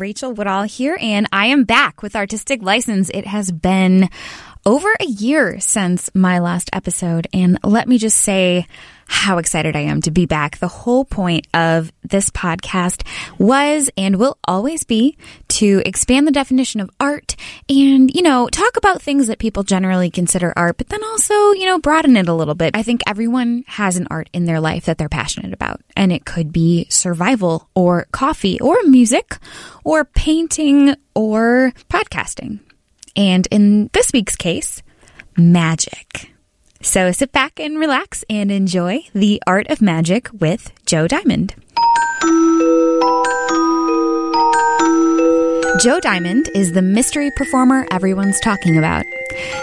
Rachel Woodall here, and I am back with Artistic License. It has been over a year since my last episode, and let me just say how excited I am to be back. The whole point of this podcast was and will always be to expand the definition of art and, you know, talk about things that people generally consider art, but then also, you know, broaden it a little bit. I think everyone has an art in their life that they're passionate about, and it could be survival or coffee or music or painting or podcasting. And in this week's case, magic. So sit back and relax and enjoy the art of magic with Joe Diamond. Joe Diamond is the mystery performer everyone's talking about.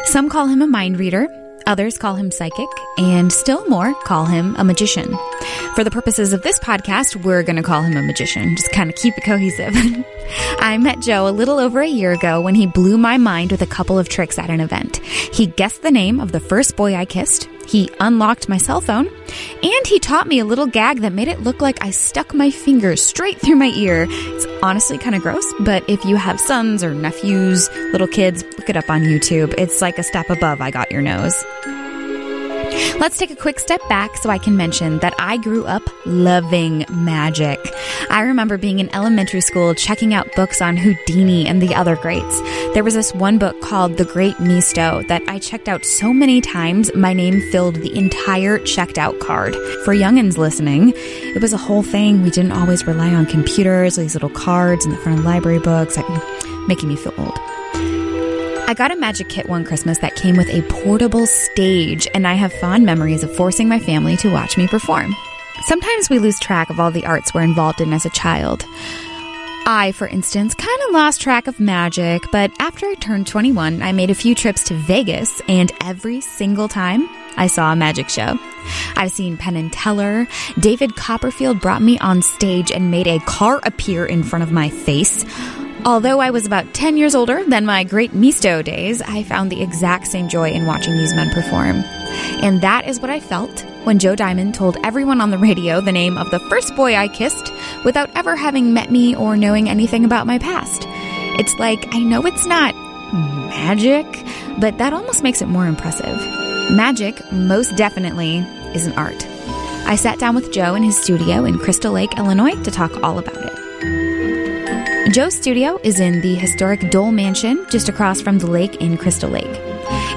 Some call him a mind reader, others call him psychic, and still more call him a magician. For the purposes of this podcast, we're going to call him a magician, just kind of keep it cohesive. I met Joe a little over a year ago when he blew my mind with a couple of tricks at an event. He guessed the name of the first boy I kissed, he unlocked my cell phone, and he taught me a little gag that made it look like I stuck my fingers straight through my ear. It's honestly kind of gross, but if you have sons or nephews, little kids, look it up on YouTube. It's like a step above I got your nose. Let's take a quick step back so I can mention that I grew up loving magic. I remember being in elementary school checking out books on Houdini and the other greats. There was this one book called The Great Misto that I checked out so many times my name filled the entire checked out card. For youngins listening, it was a whole thing. We didn't always rely on computers, these little cards in the front of library books, making me feel old. I got a magic kit one Christmas that came with a portable stage, and I have fond memories of forcing my family to watch me perform. Sometimes we lose track of all the arts we're involved in as a child. I, for instance, kind of lost track of magic, but after I turned 21, I made a few trips to Vegas, and every single time I saw a magic show. I've seen Penn and Teller. David Copperfield brought me on stage and made a car appear in front of my face. Although I was about 10 years older than my great Misto days, I found the exact same joy in watching these men perform. And that is what I felt when Joe Diamond told everyone on the radio the name of the first boy I kissed without ever having met me or knowing anything about my past. It's like, I know it's not magic, but that almost makes it more impressive. Magic, most definitely, is an art. I sat down with Joe in his studio in Crystal Lake, Illinois to talk all about it. Joe's studio is in the historic Dole Mansion just across from the lake in Crystal Lake.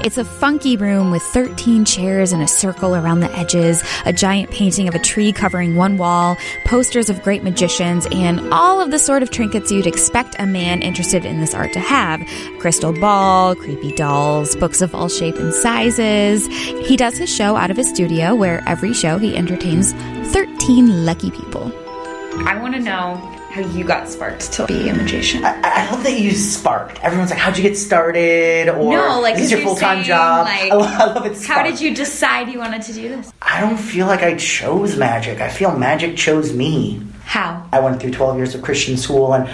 It's a funky room with 13 chairs in a circle around the edges, a giant painting of a tree covering one wall, posters of great magicians, and all of the sort of trinkets you'd expect a man interested in this art to have crystal ball, creepy dolls, books of all shapes and sizes. He does his show out of his studio, where every show he entertains 13 lucky people. I want to know how you got sparked to be a magician. I, I love that you sparked. Everyone's like, "How'd you get started?" Or no, like "This is your full time job." Like, I, love, I love it. Sparked. How did you decide you wanted to do this? I don't feel like I chose magic. I feel magic chose me. How? I went through twelve years of Christian school and.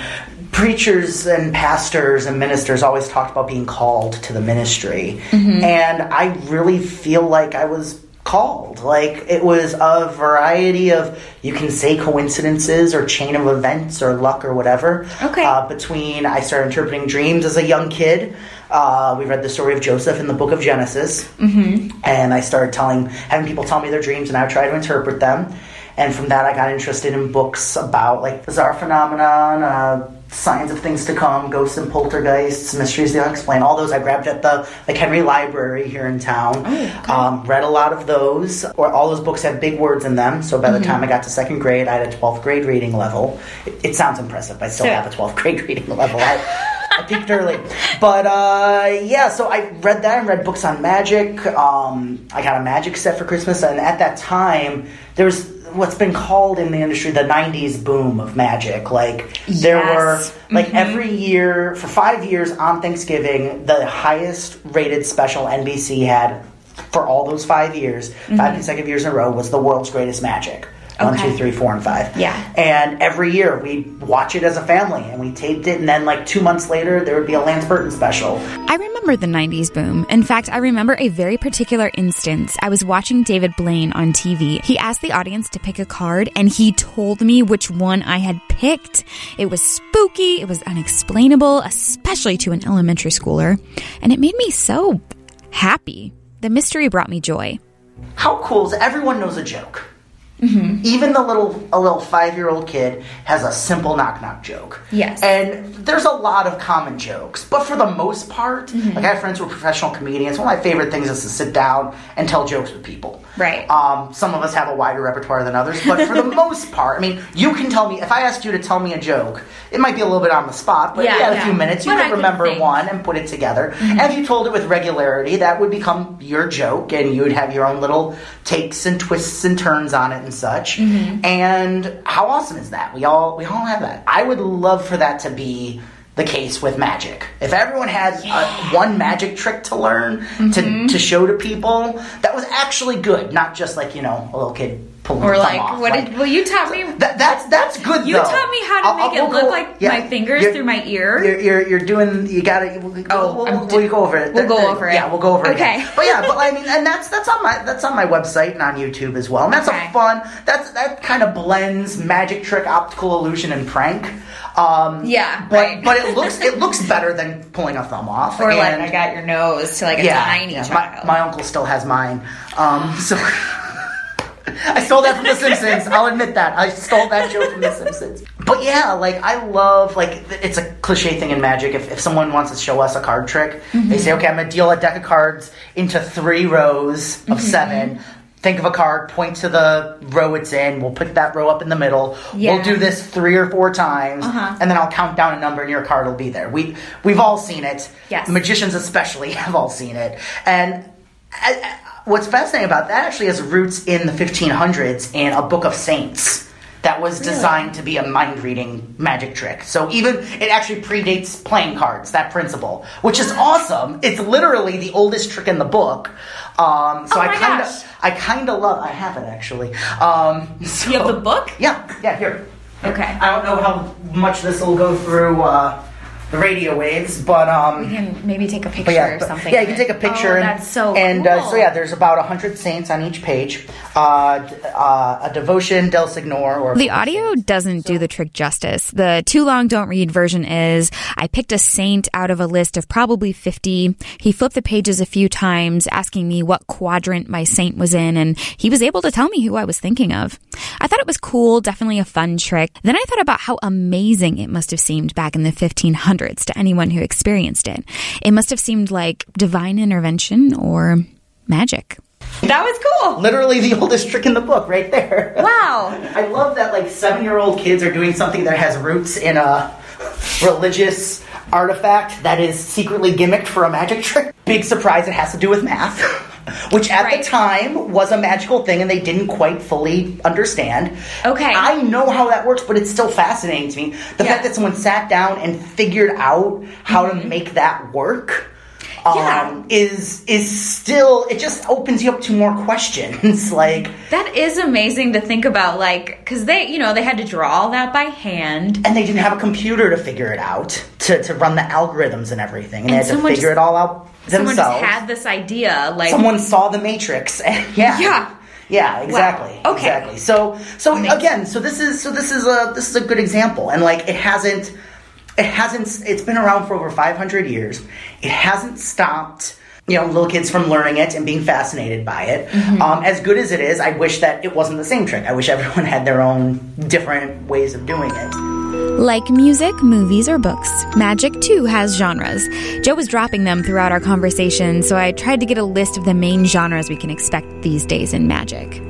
Preachers and pastors and ministers always talked about being called to the ministry. Mm-hmm. And I really feel like I was called. Like it was a variety of you can say coincidences or chain of events or luck or whatever. Okay. Uh, between I started interpreting dreams as a young kid. Uh, we read the story of Joseph in the book of Genesis, mm-hmm. and I started telling having people tell me their dreams, and I would try to interpret them. And from that, I got interested in books about like bizarre phenomenon. Uh, signs of things to come, ghosts and poltergeists, mysteries they explain. All those I grabbed at the like Henry Library here in town. Oh, okay. um, read a lot of those. Or all those books have big words in them. So by the mm-hmm. time I got to second grade, I had a 12th grade reading level. It, it sounds impressive. I still so, have a 12th grade reading level. I, I peaked early, but uh, yeah. So I read that and read books on magic. Um, I got a magic set for Christmas, and at that time there was what's been called in the industry the 90s boom of magic like yes. there were like mm-hmm. every year for five years on thanksgiving the highest rated special nbc had for all those five years mm-hmm. five consecutive years in a row was the world's greatest magic One, Okay. two, three, four, and five. Yeah. And every year we watch it as a family, and we taped it, and then like two months later there would be a Lance Burton special. I remember the 90s boom. In fact, I remember a very particular instance. I was watching David Blaine on TV. He asked the audience to pick a card, and he told me which one I had picked. It was spooky, it was unexplainable, especially to an elementary schooler, and it made me so happy. The mystery brought me joy. How cool is everyone knows a joke? Mm-hmm. Even the little a little five year old kid has a simple knock knock joke. Yes. And there's a lot of common jokes, but for the most part, Mm-hmm. like I have friends who are professional comedians. One of my favorite things is to sit down and tell jokes with people. Right. Um, some of us have a wider repertoire than others, but for the most part, I mean, you can tell me if I asked you to tell me a joke, it might be a little bit on the spot, but Yeah, if you had a few minutes, you could remember think. Mm-hmm. one and put it together. And if you told it with regularity, that would become your joke, and you would have your own little takes and twists and turns on it and such. Mm-hmm. And how awesome is that? We all we all have that. I would love for that to be the case with magic. If everyone had uh, one magic trick to learn Mm-hmm. to to show to people, that was actually good, not just like you know a little kid pulling Or like, off. what Like, did, well, you taught me. that, that's that's good. You though. taught me how to I'll- make I'll- it we'll look go- like yeah, my fingers through my ear. You're, you're, you're doing. You gotta. We'll, Oh, we'll, we'll go over it. we'll go over it. Yeah, we'll go over it. Okay. But yeah, but I mean, and that's that's on my that's on my website and on YouTube as well. And that's Okay. a fun. That's that kind of blends magic trick, optical illusion, and prank. Um, Yeah, but right. but it looks it looks better than pulling a thumb off. or like, I got your nose to like a yeah, tiny yeah. child. My, my uncle still has mine. Um, so I stole that from The Simpsons. I'll admit that I stole that joke from The Simpsons. But yeah, like I love like it's a cliche thing in magic. If, if someone wants to show us a card trick, Mm-hmm. they say, "Okay, I'm gonna deal a deck of cards into three rows of Mm-hmm. seven. Think of a card, point to the row it's in. We'll put that row up in the middle. Yeah. We'll do this three or four times, Uh-huh. and then I'll count down a number, and your card will be there. We we've all seen it. Yes. magicians especially have all seen it, and I, what's fascinating about that actually has roots in the 1500s in a book of saints that was designed to be a mind reading magic trick. So even it actually predates playing cards, that principle, which is awesome. It's literally the oldest trick in the book. Um, so Oh I kind of, I kind of love. I have it actually. Um, so- You have the book? Yeah, yeah. Here. Okay. I don't know how much this will go through uh, the radio waves, but um, You can maybe take a picture yeah, or something. Yeah, you can take a picture. Oh, and, that's so And cool. uh, so yeah, there's about hundred saints on each page. Uh, uh, a devotion del Signor, or The audio doesn't do the trick justice. The too long don't read version is I picked a saint out of a list of probably 50. He flipped the pages a few times asking me what quadrant my saint was in and he was able to tell me who I was thinking of. I thought it was cool, definitely a fun trick. Then I thought about how amazing it must have seemed back in the 1500s to anyone who experienced it. It must have seemed like divine intervention or magic. That was cool. literally the oldest trick in the book, right there. Wow. I love that like seven year old kids are doing something that has roots in a religious artifact that is secretly gimmicked for a magic trick. Big surprise, it has to do with math, which at Right. the time was a magical thing and they didn't quite fully understand. Okay. I know how that works, but it's still fascinating to me. The Yeah. fact that someone sat down and figured out how to mm-hmm. make that work. Yeah. Um, is is still it just opens you up to more questions like That is amazing to think about, like, because they, you know, they had to draw all that by hand. and they didn't have a computer to figure it out to, to run the algorithms and everything and, And they had to figure just- it all out Someone themselves just had this idea, like, someone saw the matrix and yeah Yeah. yeah exactly Okay. exactly so so Amazing. again so this is so this is a this is a good example and like it hasn't it hasn't it's been around for over 500 years it hasn't stopped you know little kids from learning it and being fascinated by it Mm-hmm. um, as good as it is i wish that it wasn't the same trick i wish everyone had their own different ways of doing it like music, movies, or books, magic too has genres. Joe was dropping them throughout our conversation, so I tried to get a list of the main genres we can expect these days in magic.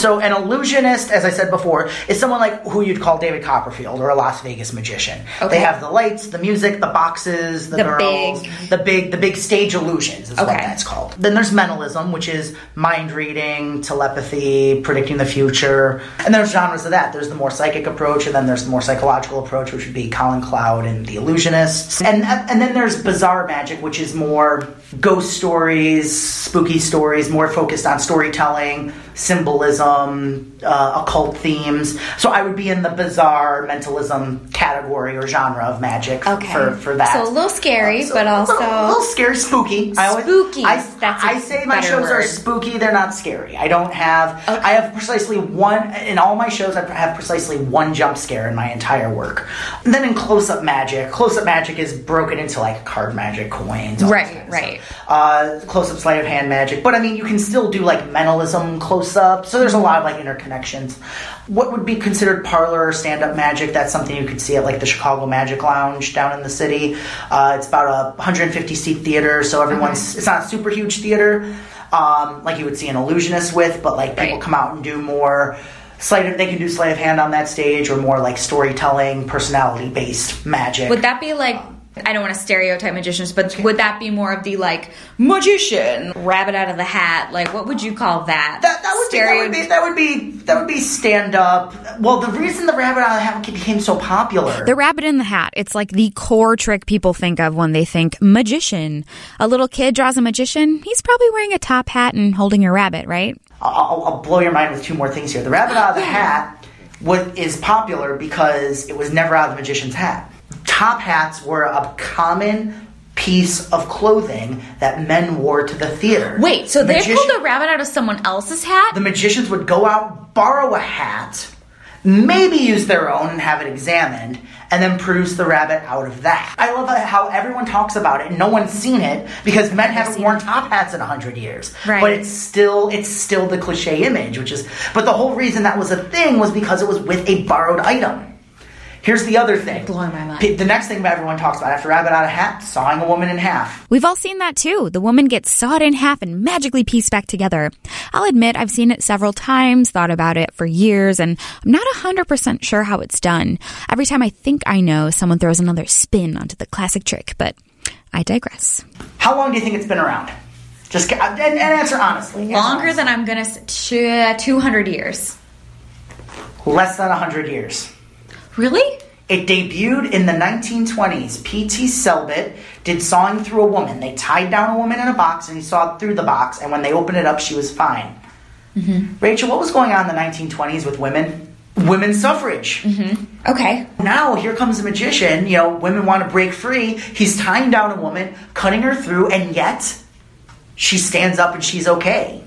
So, an illusionist, as I said before, is someone like who you'd call David Copperfield or a Las Vegas magician. Okay. They have the lights, the music, the boxes, the, The girls, big- the big, the big stage illusions is what Okay. that's called. Then there's mentalism, which is mind reading, telepathy, predicting the future, and there's genres of that. There's the more psychic approach, and then there's the more psychological approach, which would be Colin Cloud and the illusionists, and and then there's bizarre magic, which is more ghost stories, spooky stories, more focused on storytelling, symbolism, uh, occult themes. So I would be in the bizarre mentalism category or genre of magic Okay. for, for that. So a little scary, So but a also little, a little scary, spooky. I always- Spooky. I, That's a I say my shows are spooky. They're not scary. I don't have. Okay. I have precisely one in all my shows. I have precisely one jump scare in my entire work. And then in close-up magic, close-up magic is broken into like card magic, coins, all Right, right. Uh, close-up sleight of hand magic, but I mean, you can still do like mentalism close-up. So there's a lot of like interconnections. What would be considered parlor or stand-up magic? That's something you could see at like the Chicago Magic Lounge down in the city. Uh, it's about a 150 seat theater, so everyone's. It's not a super huge theater, um, like you would see an illusionist with, but like people Right. come out and do more. Sleight of, they can do sleight of hand on that stage, or more like storytelling, personality-based magic. would that be like I don't want to stereotype magicians, but would that be more of the like magician, rabbit out of the hat? Like, what would you call that? That, that, would be, that would be that would be that would be stand up. Well, the reason the rabbit out of the hat became so popular. The rabbit in the hat. It's like the core trick people think of when they think magician. A little kid draws a magician. He's probably wearing a top hat and holding a rabbit, right? I'll, I'll blow your mind with two more things here. The rabbit out of the hat was, is popular because it was never out of the magician's hat. Top hats were a common piece of clothing that men wore to the theater. Wait, so they pulled a rabbit out of someone else's hat? the magicians would go out, borrow a hat, maybe use their own and have it examined, and then produce the rabbit out of that. I love how everyone talks about it and no one's seen it because men haven't worn it. top hats in a hundred years. Right. But it's still it's still the cliche image, which is but the whole reason that was a thing was because it was with a borrowed item. Here's the other thing. Blowing my mind. The next thing everyone talks about after rabbit out of hat, sawing a woman in half. We've all seen that too. The woman gets sawed in half and magically pieced back together. I'll admit I've seen it several times, thought about it for years, and I'm not 100% sure how it's done. Every time I think I know, someone throws another spin onto the classic trick, but I digress. How long do you think it's been around? Just ca- uh, and, and answer honestly. Answer Longer honestly. than I'm gonna say, 200 uh, years. less than 100 years. Really? It debuted in the 1920s. P.T. Selbit did sawing through a woman. They tied down a woman in a box and he sawed through the box, and when they opened it up, she was fine. Mm-hmm. Rachel, what was going on in the 1920s with women? Women's suffrage. Mm-hmm. Okay. Now, here comes a magician. You know, women want to break free. He's tying down a woman, cutting her through, and yet she stands up and she's okay.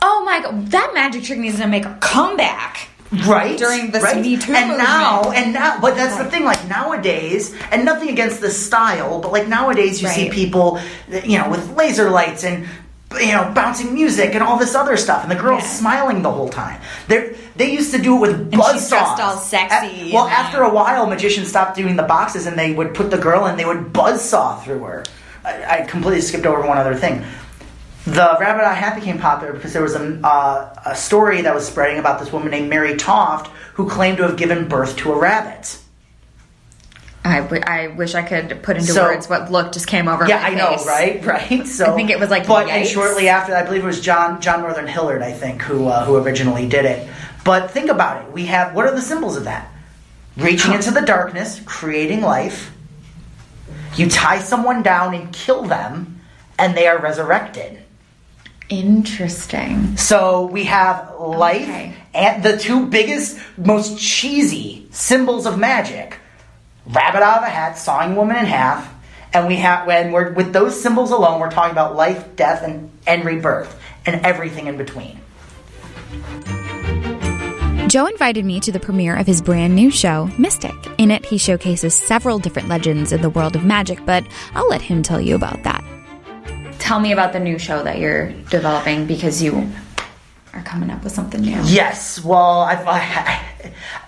Oh my god, that magic trick needs to make a comeback. Right During this right? Me Too and movement. now and now but that's the thing like nowadays and nothing against the style but like nowadays you see people you know with laser lights and you know bouncing music and all this other stuff and the girl's Yeah. smiling the whole time they they used to do it with buzz saws. all sexy A- well and- after a while magicians stopped doing the boxes and they would put the girl in they would buzz saw through her I, I completely skipped over one other thing the Rabbit Eye Hat became popular because there was a, uh, a story that was spreading about this woman named Mary Toft who claimed to have given birth to a rabbit. I, w- I wish I could put into So- words what look just came over yeah, I know, right? Right. So I think it was like, but and shortly after, I believe it was John John Northern Hilliard, I think, who uh, who originally did it. But think about it. We have what are the symbols of that? Reaching into the darkness, creating life. You tie someone down and kill them, and they are resurrected. Interesting. So we have life Okay. and the two biggest, most cheesy symbols of magic: rabbit out of a hat, sawing a woman in half, and we have when we're with those symbols alone, we're talking about life, death, and and rebirth, and everything in between. Joe invited me to the premiere of his brand new show, Mystic. In it, he showcases several different legends in the world of magic, but I'll let him tell you about that. Tell me about the new show that you're developing because you are coming up with something new. Yes, well, I've, I,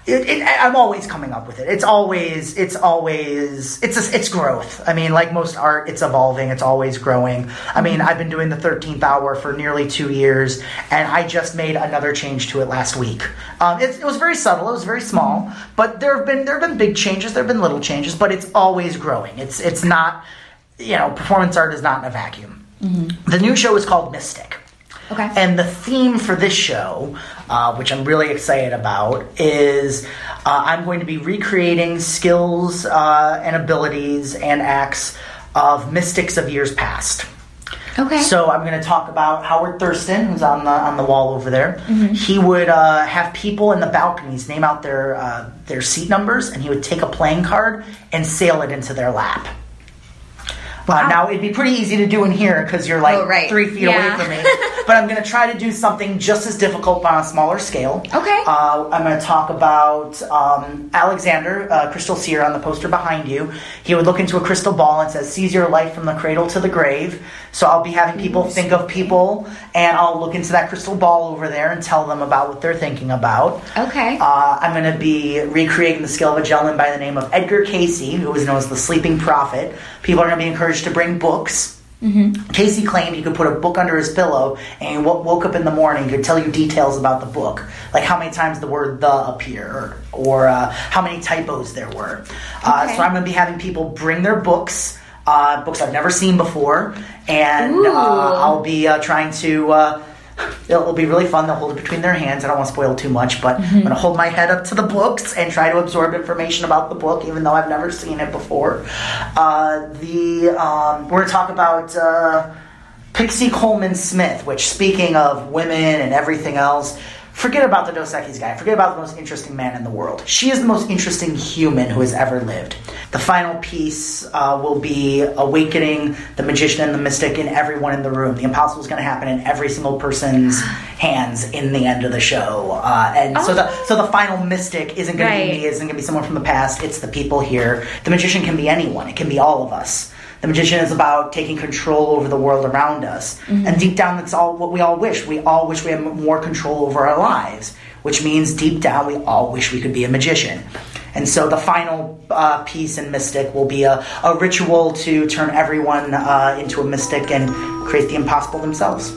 it, it, I'm always coming up with it. It's always, it's always, it's a, it's growth. I mean, like most art, it's evolving. It's always growing. I mean, I've been doing the 13th hour for nearly two years, and I just made another change to it last week. Um, it, it was very subtle. It was very small, but there have been there have been big changes. There have been little changes, but it's always growing. It's it's not, you know, performance art is not in a vacuum. The new show is called Mystic. Okay. And the theme for this show, uh, which I'm really excited about, is uh, I'm going to be recreating skills uh, and abilities and acts of mystics of years past. Okay. So I'm going to talk about Howard Thurston, who's on the on the wall over there. Mm-hmm. He would uh, have people in the balconies name out their uh, their seat numbers, and he would take a playing card and sail it into their lap. Uh, now it'd be pretty easy to do in here because you're like Oh, right. three feet Yeah. away from me. but I'm going to try to do something just as difficult but on a smaller scale. Okay. Uh, I'm going to talk about um, Alexander, uh, Crystal Seer on the poster behind you. He would look into a crystal ball and says, "Sees your life from the cradle to the grave." So I'll be having people think of people, and I'll look into that crystal ball over there and tell them about what they're thinking about. Okay. Uh, I'm going to be recreating the skill of a gentleman by the name of Edgar Cayce, who is known as the Sleeping Prophet. People are going to be encouraged to bring books. Cayce claimed he could put a book under his pillow and wo- woke up in the morning could tell you details about the book, like how many times the word "the" appear or uh, how many typos there were. Uh, Okay. so I'm going to be having people bring their books, uh, books I've never seen before, and uh, I'll be uh, trying to. It'll be really fun. They'll hold it between their hands. I don't want to spoil too much, but I'm going to hold my head up to the books and try to absorb information about the book, even though I've never seen it before. Uh, the um, we're going to talk about uh, Pixie Colman Smith, which, speaking of women and everything else, forget about the Dos Equis guy. Forget about the most interesting man in the world. She is the most interesting human who has ever lived. The final piece uh, will be awakening the magician and the mystic in everyone in the room. The impossible is going to happen in every single person's hands in the end of the show. Uh, and so the so the final mystic isn't going Right. to be me. Isn't going to be someone from the past. It's the people here. The magician can be anyone. It can be all of us. The magician is about taking control over the world around us. And deep down, that's all what we all wish. We all wish we had more control over our lives, which means deep down, we all wish we could be a magician. And so the final uh, piece in Mystic will be a, a ritual to turn everyone uh, into a mystic and create the impossible themselves.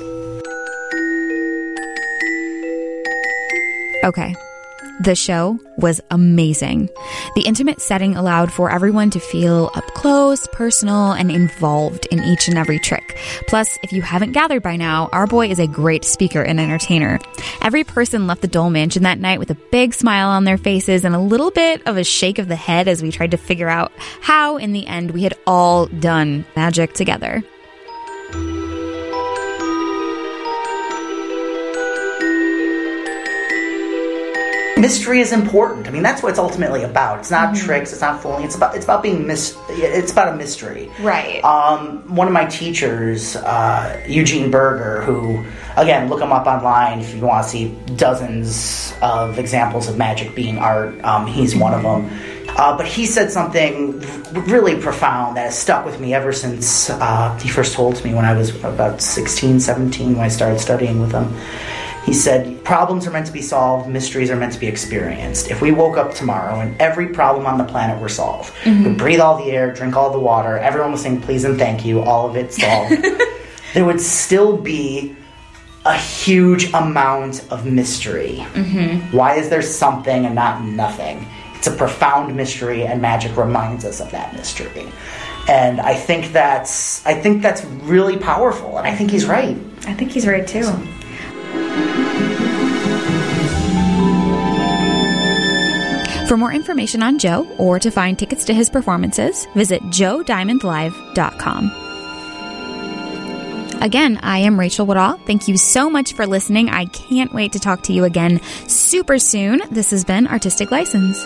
Okay. The show was amazing. The intimate setting allowed for everyone to feel up close, personal, and involved in each and every trick. Plus, if you haven't gathered by now, our boy is a great speaker and entertainer. Every person left the Dole Mansion that night with a big smile on their faces and a little bit of a shake of the head as we tried to figure out how, in the end, we had all done magic together. Mystery is important. I mean, that's what it's ultimately about. It's not tricks. It's not fooling. It's about it's about being mis- It's about a mystery. Right. Um, one of my teachers, uh, Eugene Burger, who again look him up online if you want to see dozens of examples of magic being art. Um, he's one of them. Uh, but he said something really profound that has stuck with me ever since uh, he first told me when I was about 16, 17 when I started studying with him. He said, Problems are meant to be solved, mysteries are meant to be experienced. If we woke up tomorrow and every problem on the planet were solved, mm-hmm. we breathe all the air, drink all the water, everyone was saying please and thank you, all of it solved, there would still be a huge amount of mystery. Mm-hmm. Why is there something and not nothing? It's a profound mystery, and magic reminds us of that mystery. And I think that's I think that's really powerful, and I think he's right. I think he's right too. For more information on Joe or to find tickets to his performances, visit joediamondlive.com. Again, I am Rachel Woodall. Thank you so much for listening. I can't wait to talk to you again super soon. This has been Artistic License.